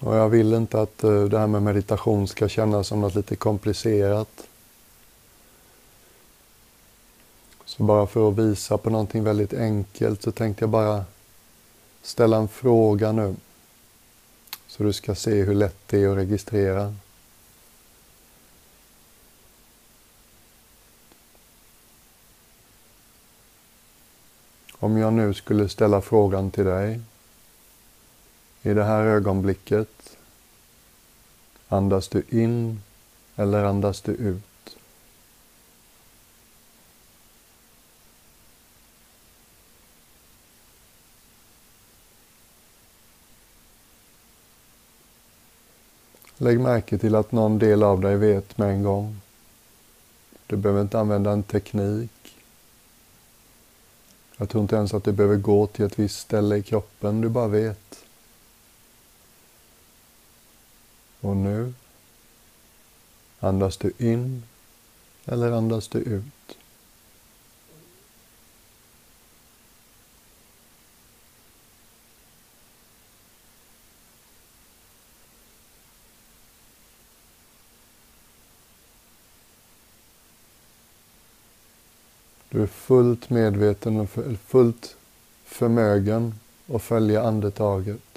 Och jag vill inte att eh, det här med meditation ska kännas som något lite komplicerat. Så bara för att visa på någonting väldigt enkelt så tänkte jag bara ställa en fråga nu. Så du ska se hur lätt det är att registrera. Om jag nu skulle ställa frågan till dig. I det här ögonblicket, andas du in eller andas du ut? Lägg märke till att någon del av dig vet med en gång. Du behöver inte använda en teknik. Jag tror inte ens att du behöver gå till ett visst ställe i kroppen, du bara vet. Och nu andas du in eller andas du ut? Du är fullt medveten och fullt förmögen att följa andetaget.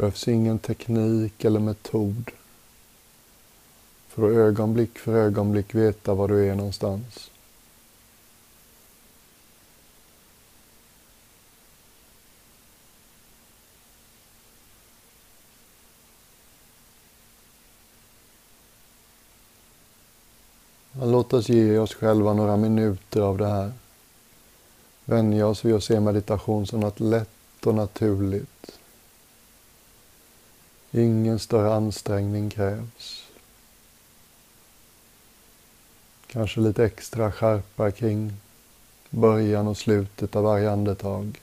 Behövs ingen teknik eller metod för att ögonblick för ögonblick veta var du är någonstans. Låt oss ge oss själva några minuter av det här. Vänja oss vid att se meditation som något lätt och naturligt. Ingen större ansträngning krävs. Kanske lite extra skärpa kring början och slutet av varje andetag.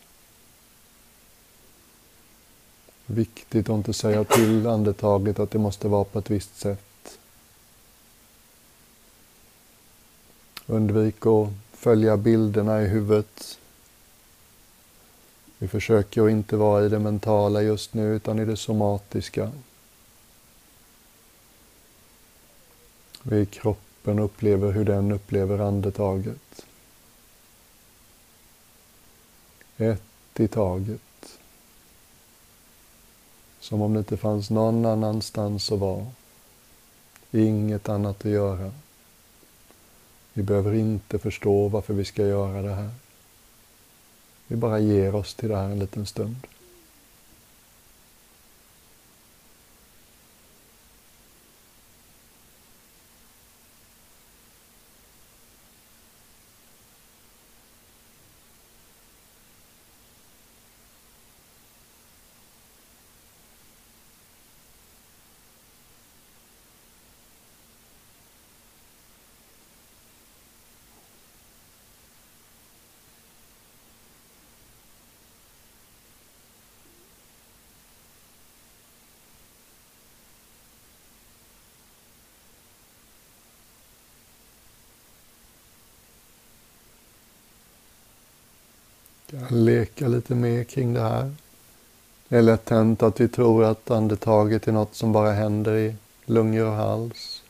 Viktigt att inte säga till andetaget att det måste vara på ett visst sätt. Undvik att följa bilderna i huvudet. Vi försöker att inte vara i det mentala just nu utan i det somatiska. Vi i kroppen upplever hur den upplever andetaget. Ett i taget. Som om det inte fanns någon annanstans att vara. Inget annat att göra. Vi behöver inte förstå varför vi ska göra det här. Vi bara ger oss till det här en liten stund. Kan leka lite mer kring det här. Det är lätt hänt att vi tror att andetaget är något som bara händer i lungor och hals.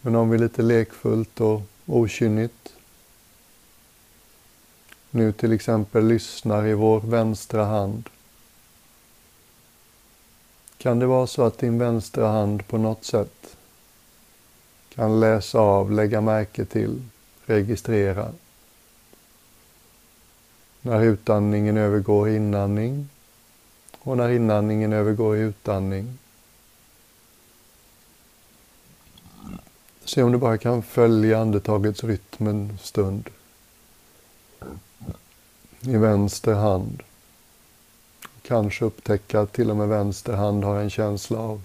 Men om vi lite lekfullt och okynnigt nu till exempel lyssnar i vår vänstra hand. Kan det vara så att din vänstra hand på något sätt kan läsa av, lägga märke till, registrera när utandningen övergår i inandning och när inandningen övergår i utandning. Se om du bara kan följa andetagets rytm en stund. I vänster hand. Kanske upptäcka att till och med vänster hand har en känsla av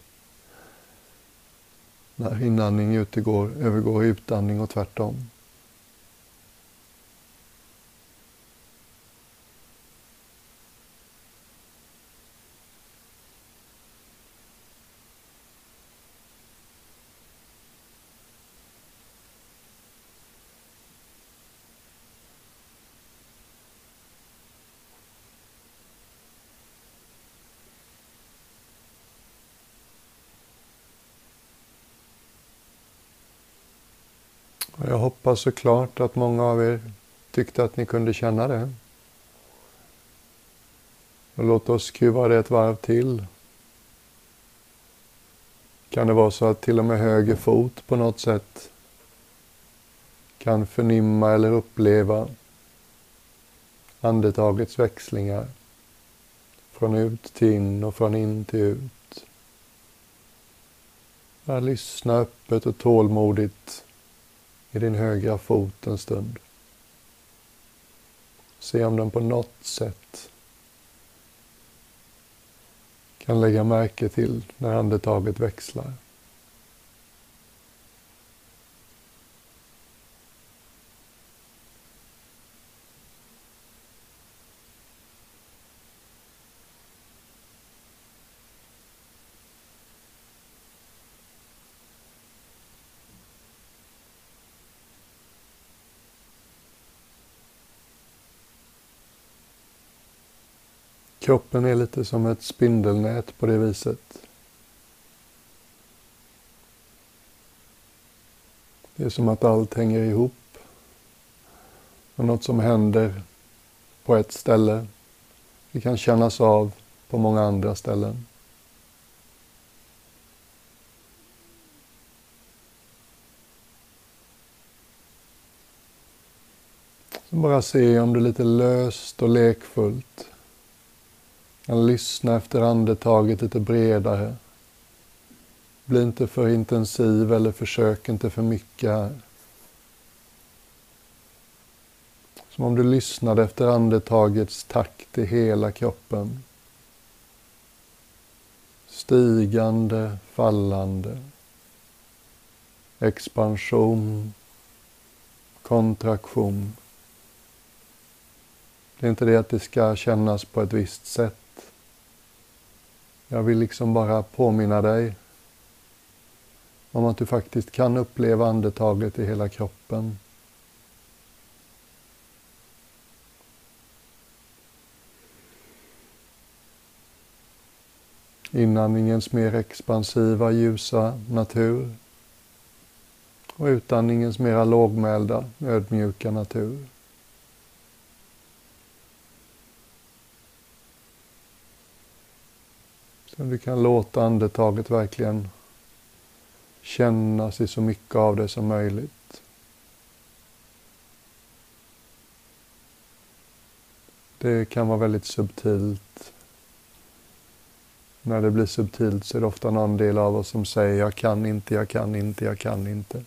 när inandning utegår, övergår i utandning och tvärtom. Jag hoppas såklart att många av er tyckte att ni kunde känna det. Och låt oss skruva det ett varv till. Kan det vara så att till och med höger fot på något sätt kan förnimma eller uppleva andetagets växlingar från ut till in och från in till ut. Bara lyssna öppet och tålmodigt i din högra fot en stund. Se om den på något sätt kan lägga märke till när andetaget växlar. Kroppen är lite som ett spindelnät på det viset. Det är som att allt hänger ihop. Och något som händer på ett ställe, det kan kännas av på många andra ställen. Så bara se om det är lite löst och lekfullt kan lyssna efter andetaget lite bredare. Bli inte för intensiv eller försök inte för mycket här. Som om du lyssnade efter andetagets takt i hela kroppen. Stigande, fallande. Expansion, kontraktion. Det är inte det att det ska kännas på ett visst sätt. Jag vill liksom bara påminna dig om att du faktiskt kan uppleva andetaget i hela kroppen. Inandningens mer expansiva, ljusa natur och utandningens mera lågmälda, ödmjuka natur. Så du kan låta andetaget verkligen kännas i så mycket av det som möjligt. Det kan vara väldigt subtilt. När det blir subtilt så är det ofta någon del av oss som säger jag kan inte, jag kan inte, jag kan inte.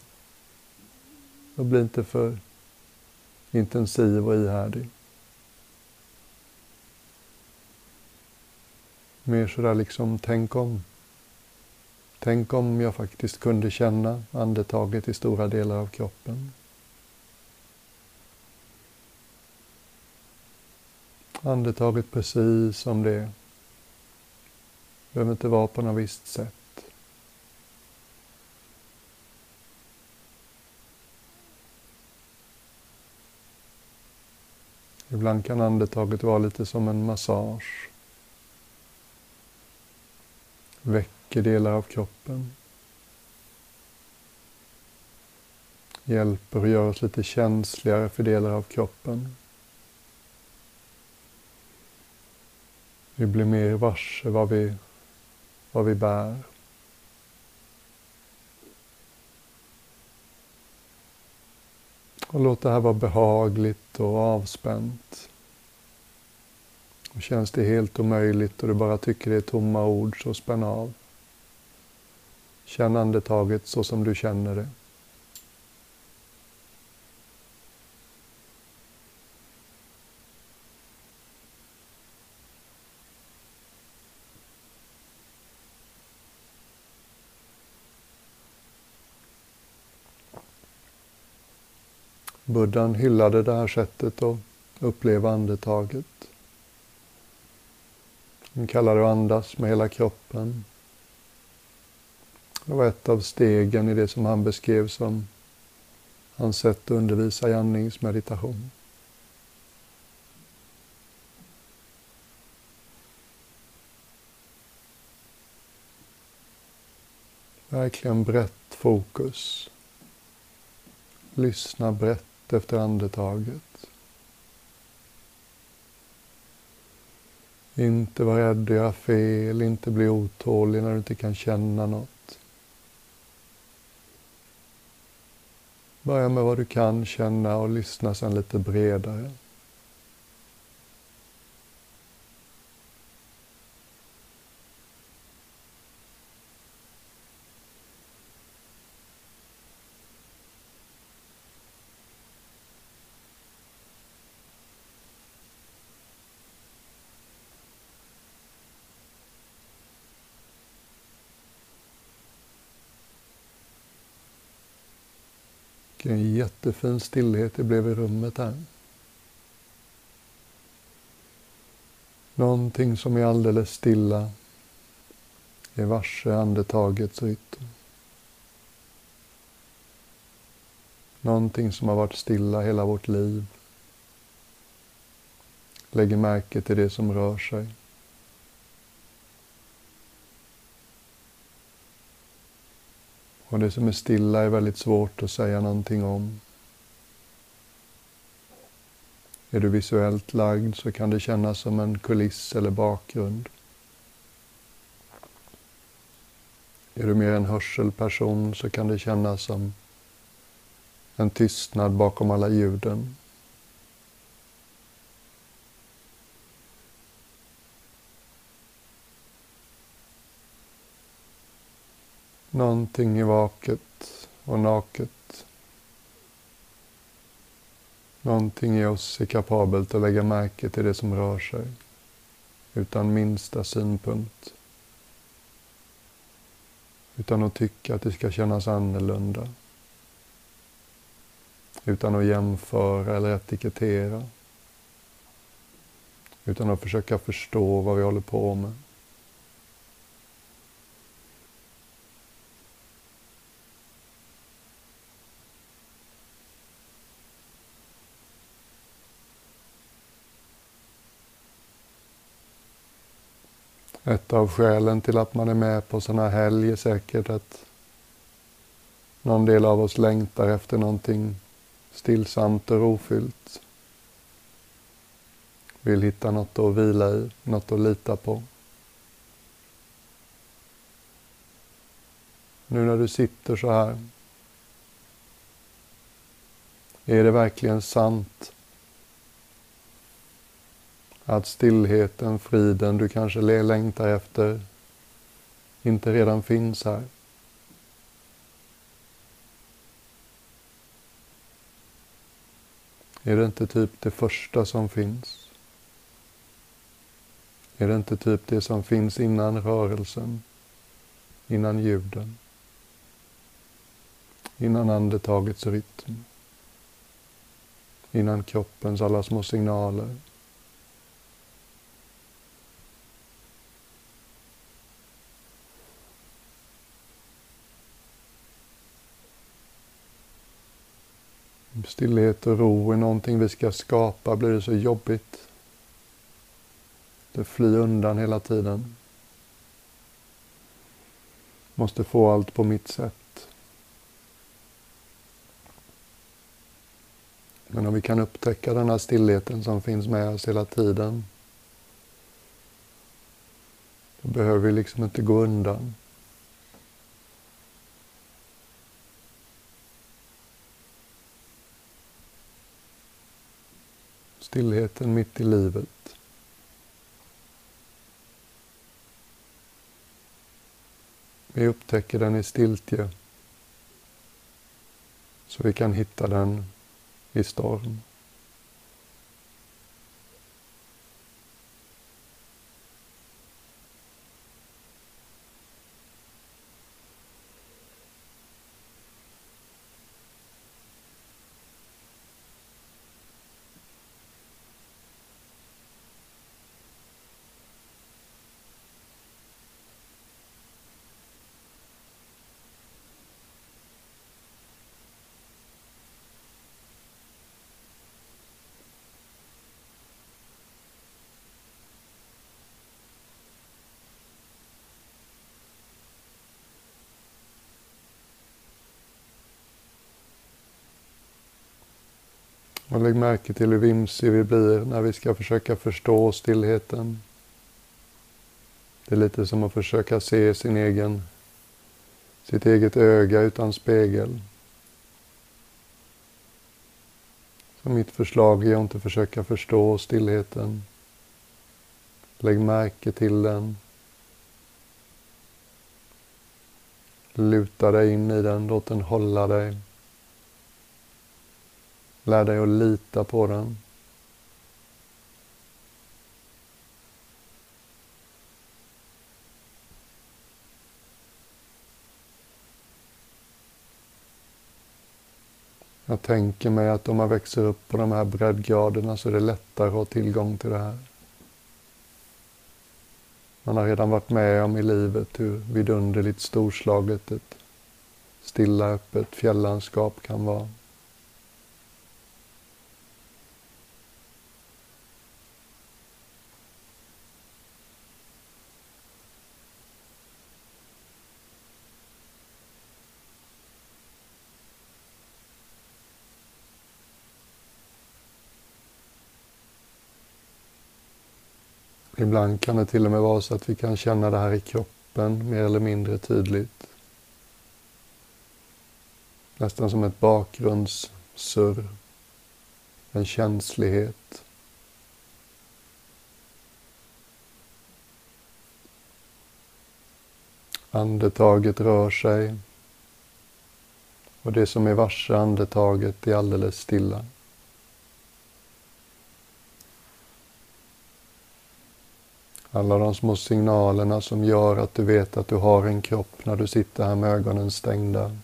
Och bli inte för intensiv och ihärdig. Mer sådär liksom, tänk om. Tänk om jag faktiskt kunde känna andetaget i stora delar av kroppen. Andetaget precis som det är. behöver inte vara på något visst sätt. Ibland kan andetaget vara lite som en massage väcker delar av kroppen. Hjälper och gör oss lite känsligare för delar av kroppen. Vi blir mer varse vad vi, vad vi bär. Och låt det här vara behagligt och avspänt. Och känns det helt omöjligt och du bara tycker det är tomma ord, så spänn av. Känn andetaget så som du känner det. Buddhan hyllade det här sättet att uppleva andetaget. Han kallar det att andas med hela kroppen. Det var ett av stegen i det som han beskrev som hans sätt att undervisa i andningsmeditation. Verkligen brett fokus. lyssna brett efter andetaget. Inte vara rädd att göra fel, inte bli otålig när du inte kan känna något. Börja med vad du kan känna och lyssna sedan lite bredare. Jättefin stillhet det blev i rummet här. Någonting som är alldeles stilla är varse andetagets rytm. Någonting som har varit stilla hela vårt liv. Lägger märke till det som rör sig. Och det som är stilla är väldigt svårt att säga någonting om. Är du visuellt lagd så kan det kännas som en kuliss eller bakgrund. Är du mer en hörselperson så kan det kännas som en tystnad bakom alla ljuden. Någonting är vaket och naket. Någonting i oss är kapabelt att lägga märke till det som rör sig utan minsta synpunkt. Utan att tycka att det ska kännas annorlunda. Utan att jämföra eller etikettera. Utan att försöka förstå vad vi håller på med. Ett av skälen till att man är med på sådana helg är säkert att någon del av oss längtar efter någonting stillsamt och rofyllt. Vill hitta något att vila i, något att lita på. Nu när du sitter så här, är det verkligen sant att stillheten, friden du kanske längtar efter inte redan finns här. Är det inte typ det första som finns? Är det inte typ det som finns innan rörelsen, innan ljuden, innan andetagets rytm, innan kroppens alla små signaler? Stillhet och ro är någonting vi ska skapa blir det så jobbigt. Det flyr undan hela tiden. Måste få allt på mitt sätt. Men om vi kan upptäcka den här stillheten som finns med oss hela tiden. Då behöver vi liksom inte gå undan. Stillheten mitt i livet. Vi upptäcker den i stiltje. Så vi kan hitta den i storm. Och lägg märke till hur vimsig vi blir när vi ska försöka förstå stillheten. Det är lite som att försöka se sin egen, sitt eget öga utan spegel. Så mitt förslag är att inte försöka förstå stillheten. Lägg märke till den. Luta dig in i den, låt den hålla dig. Lär dig att lita på den. Jag tänker mig att om man växer upp på de här breddgraderna så är det lättare att ha tillgång till det här. Man har redan varit med om i livet hur vidunderligt storslaget ett stilla öppet fjällandskap kan vara. Ibland kan det till och med vara så att vi kan känna det här i kroppen mer eller mindre tydligt. Nästan som ett bakgrundssurr. En känslighet. Andetaget rör sig. Och det som är varse andetaget är alldeles stilla. Alla de små signalerna som gör att du vet att du har en kropp när du sitter här med ögonen stängda.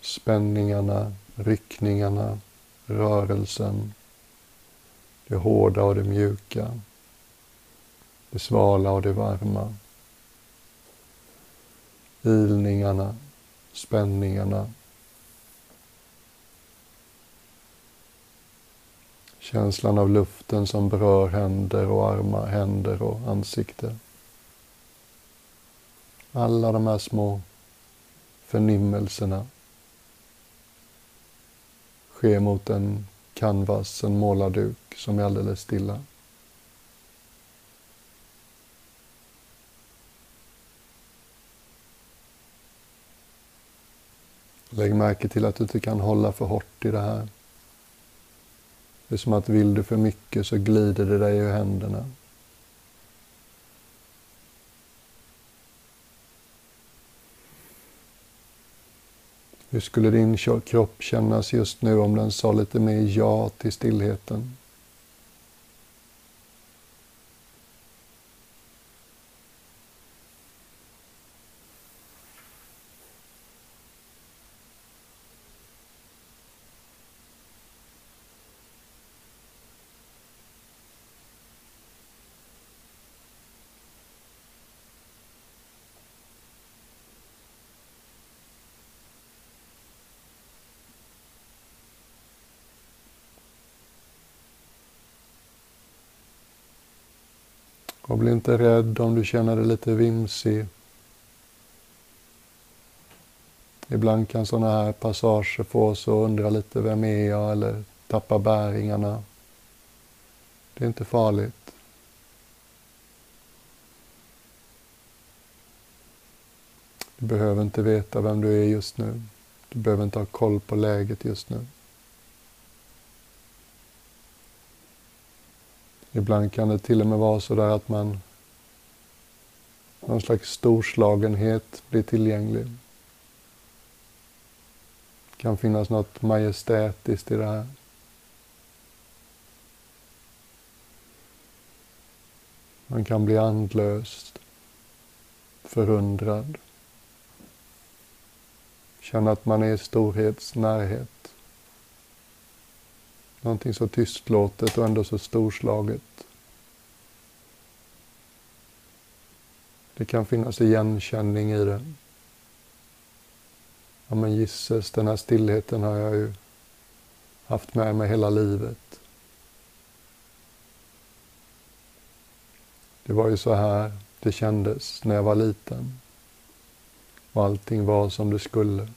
Spänningarna, ryckningarna, rörelsen. Det hårda och det mjuka. Det svala och det varma. Ilningarna, spänningarna, Känslan av luften som berör händer och armar, händer och ansikte. Alla de här små förnimmelserna sker mot en canvas, en målarduk som är alldeles stilla. Lägg märke till att du inte kan hålla för hårt i det här. Det är som att vill du för mycket så glider det dig ur händerna. Hur skulle din kropp kännas just nu om den sa lite mer ja till stillheten? Och bli inte rädd om du känner dig lite vimsig. Ibland kan sådana här passager få oss att undra lite, vem är jag? Eller tappa bäringarna. Det är inte farligt. Du behöver inte veta vem du är just nu. Du behöver inte ha koll på läget just nu. Ibland kan det till och med vara så där att man någon slags storslagenhet blir tillgänglig. Det kan finnas något majestätiskt i det här. Man kan bli andlös, förundrad. Känna att man är i storhets närhet. Någonting så tystlåtet och ändå så storslaget. Det kan finnas igenkänning i det. Ja men gisses, den här stillheten har jag ju haft med mig hela livet. Det var ju så här det kändes när jag var liten. Och allting var som det skulle.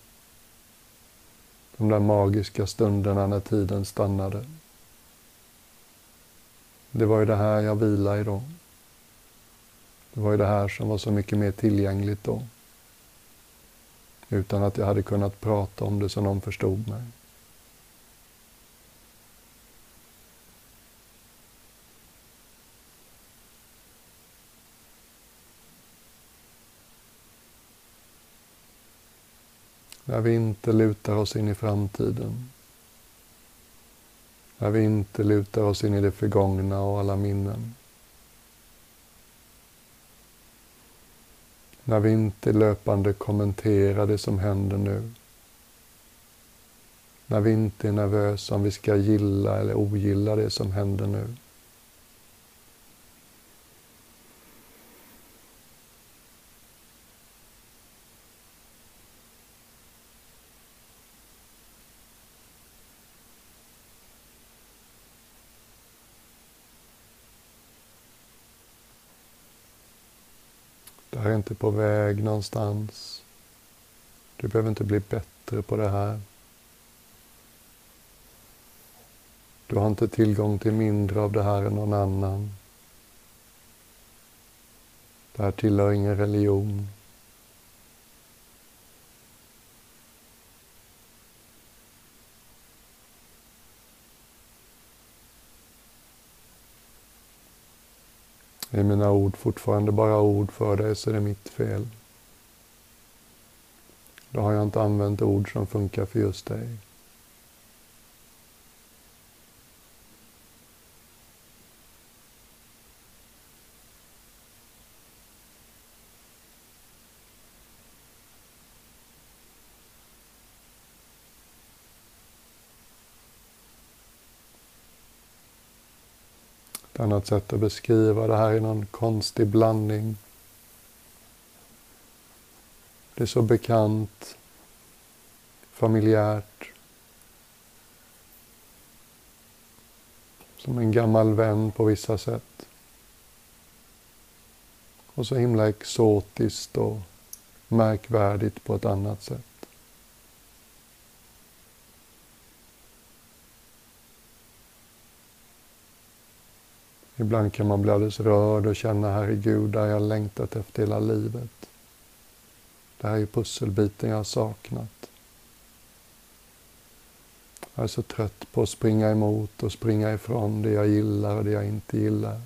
De där magiska stunderna när tiden stannade. Det var ju det här jag vilade i då. Det var ju det här som var så mycket mer tillgängligt då. Utan att jag hade kunnat prata om det så någon förstod mig. När vi inte lutar oss in i framtiden. När vi inte lutar oss in i det förgångna och alla minnen. När vi inte löpande kommenterar det som händer nu. När vi inte är nervösa om vi ska gilla eller ogilla det som händer nu. Är inte på väg någonstans. Du behöver inte bli bättre på det här. Du har inte tillgång till mindre av det här än någon annan. Det här tillhör ingen religion. Är mina ord fortfarande bara ord för dig så är det mitt fel. Då har jag inte använt ord som funkar för just dig. Ett annat sätt att beskriva det här är någon konstig blandning. Det är så bekant, familjärt. Som en gammal vän på vissa sätt. Och så himla exotiskt och märkvärdigt på ett annat sätt. Ibland kan man bli alldeles rörd och känna, herregud, det har jag längtat efter hela livet. Det här är pusselbiten jag har saknat. Jag är så trött på att springa emot och springa ifrån det jag gillar och det jag inte gillar.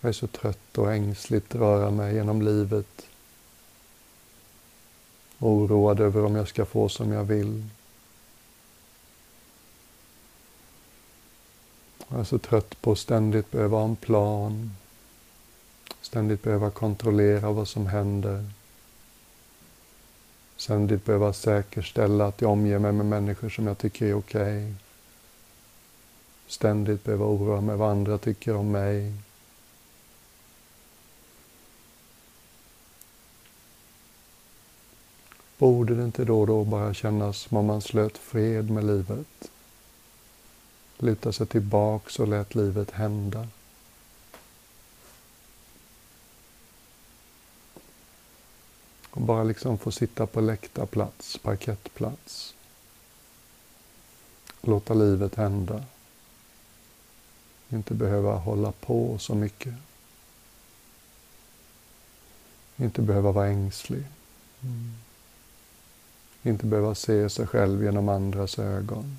Jag är så trött och ängsligt röra mig genom livet. Oroad över om jag ska få som jag vill. Jag är så trött på att ständigt behöva ha en plan. Ständigt behöva kontrollera vad som händer. Ständigt behöva säkerställa att jag omger mig med människor som jag tycker är okej. Okay. Ständigt behöva oroa mig vad andra tycker om mig. Borde det inte då och då bara kännas som om man slöt fred med livet? Luta sig tillbaks och lät livet hända. Och bara liksom få sitta på läktarplats, parkettplats. Låta livet hända. Inte behöva hålla på så mycket. Inte behöva vara ängslig. Mm. Inte behöva se sig själv genom andras ögon.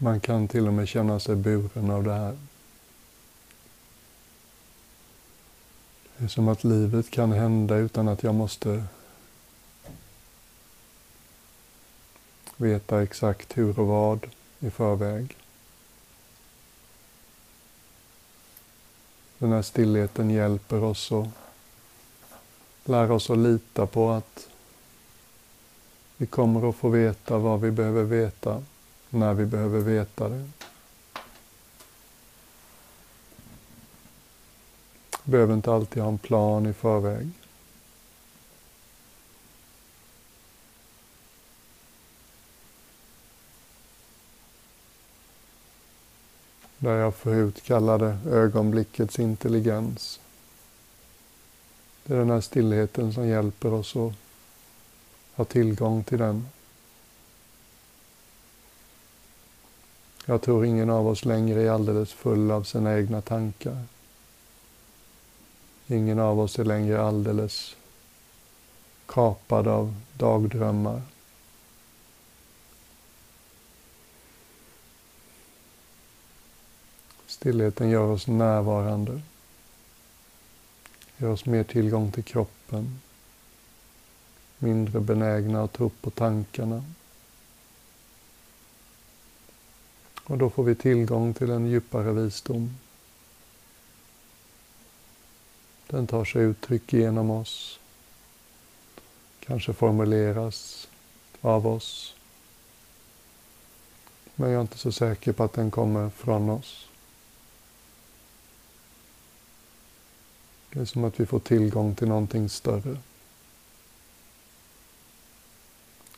Man kan till och med känna sig buren av det här. Det är som att livet kan hända utan att jag måste veta exakt hur och vad i förväg. Den här stillheten hjälper oss att lära oss att lita på att vi kommer att få veta vad vi behöver veta när vi behöver veta det. Vi behöver inte alltid ha en plan i förväg. Där jag förut kallade ögonblickets intelligens. Det är den här stillheten som hjälper oss att ha tillgång till den. Jag tror ingen av oss längre är alldeles full av sina egna tankar. Ingen av oss är längre alldeles kapad av dagdrömmar. Stillheten gör oss närvarande. Ger oss mer tillgång till kroppen. Mindre benägna att tro på tankarna. Och då får vi tillgång till en djupare visdom. Den tar sig uttryck genom oss. Kanske formuleras av oss. Men jag är inte så säker på att den kommer från oss. Det är som att vi får tillgång till någonting större.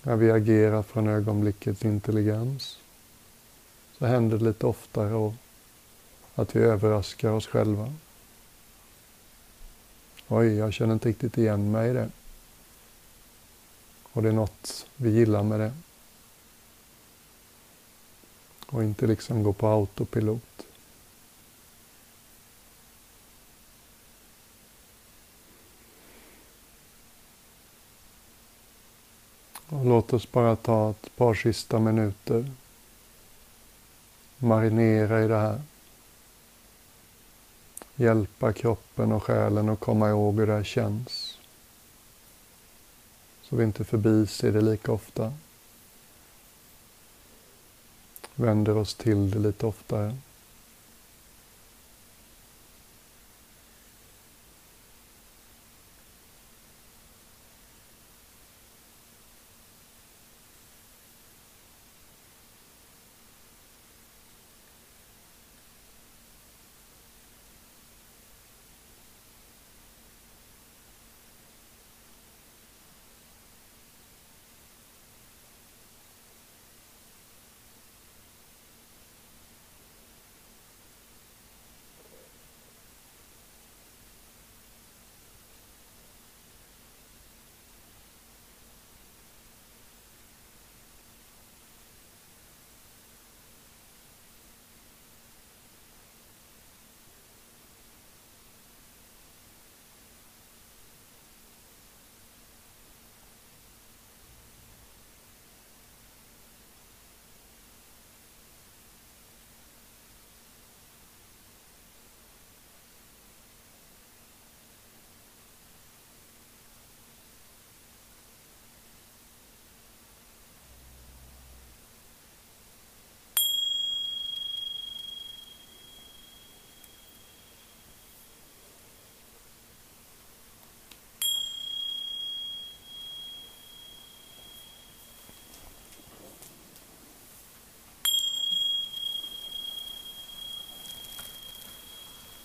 När vi agerar från ögonblickets intelligens så händer det lite oftare och att vi överraskar oss själva. Oj, jag känner inte riktigt igen mig i det. Och det är något vi gillar med det. Och inte liksom gå på autopilot. Och låt oss bara ta ett par sista minuter. Marinera i det här. Hjälpa kroppen och själen att komma ihåg hur det här känns. Så vi inte förbiser det lika ofta. Vänder oss till det lite oftare.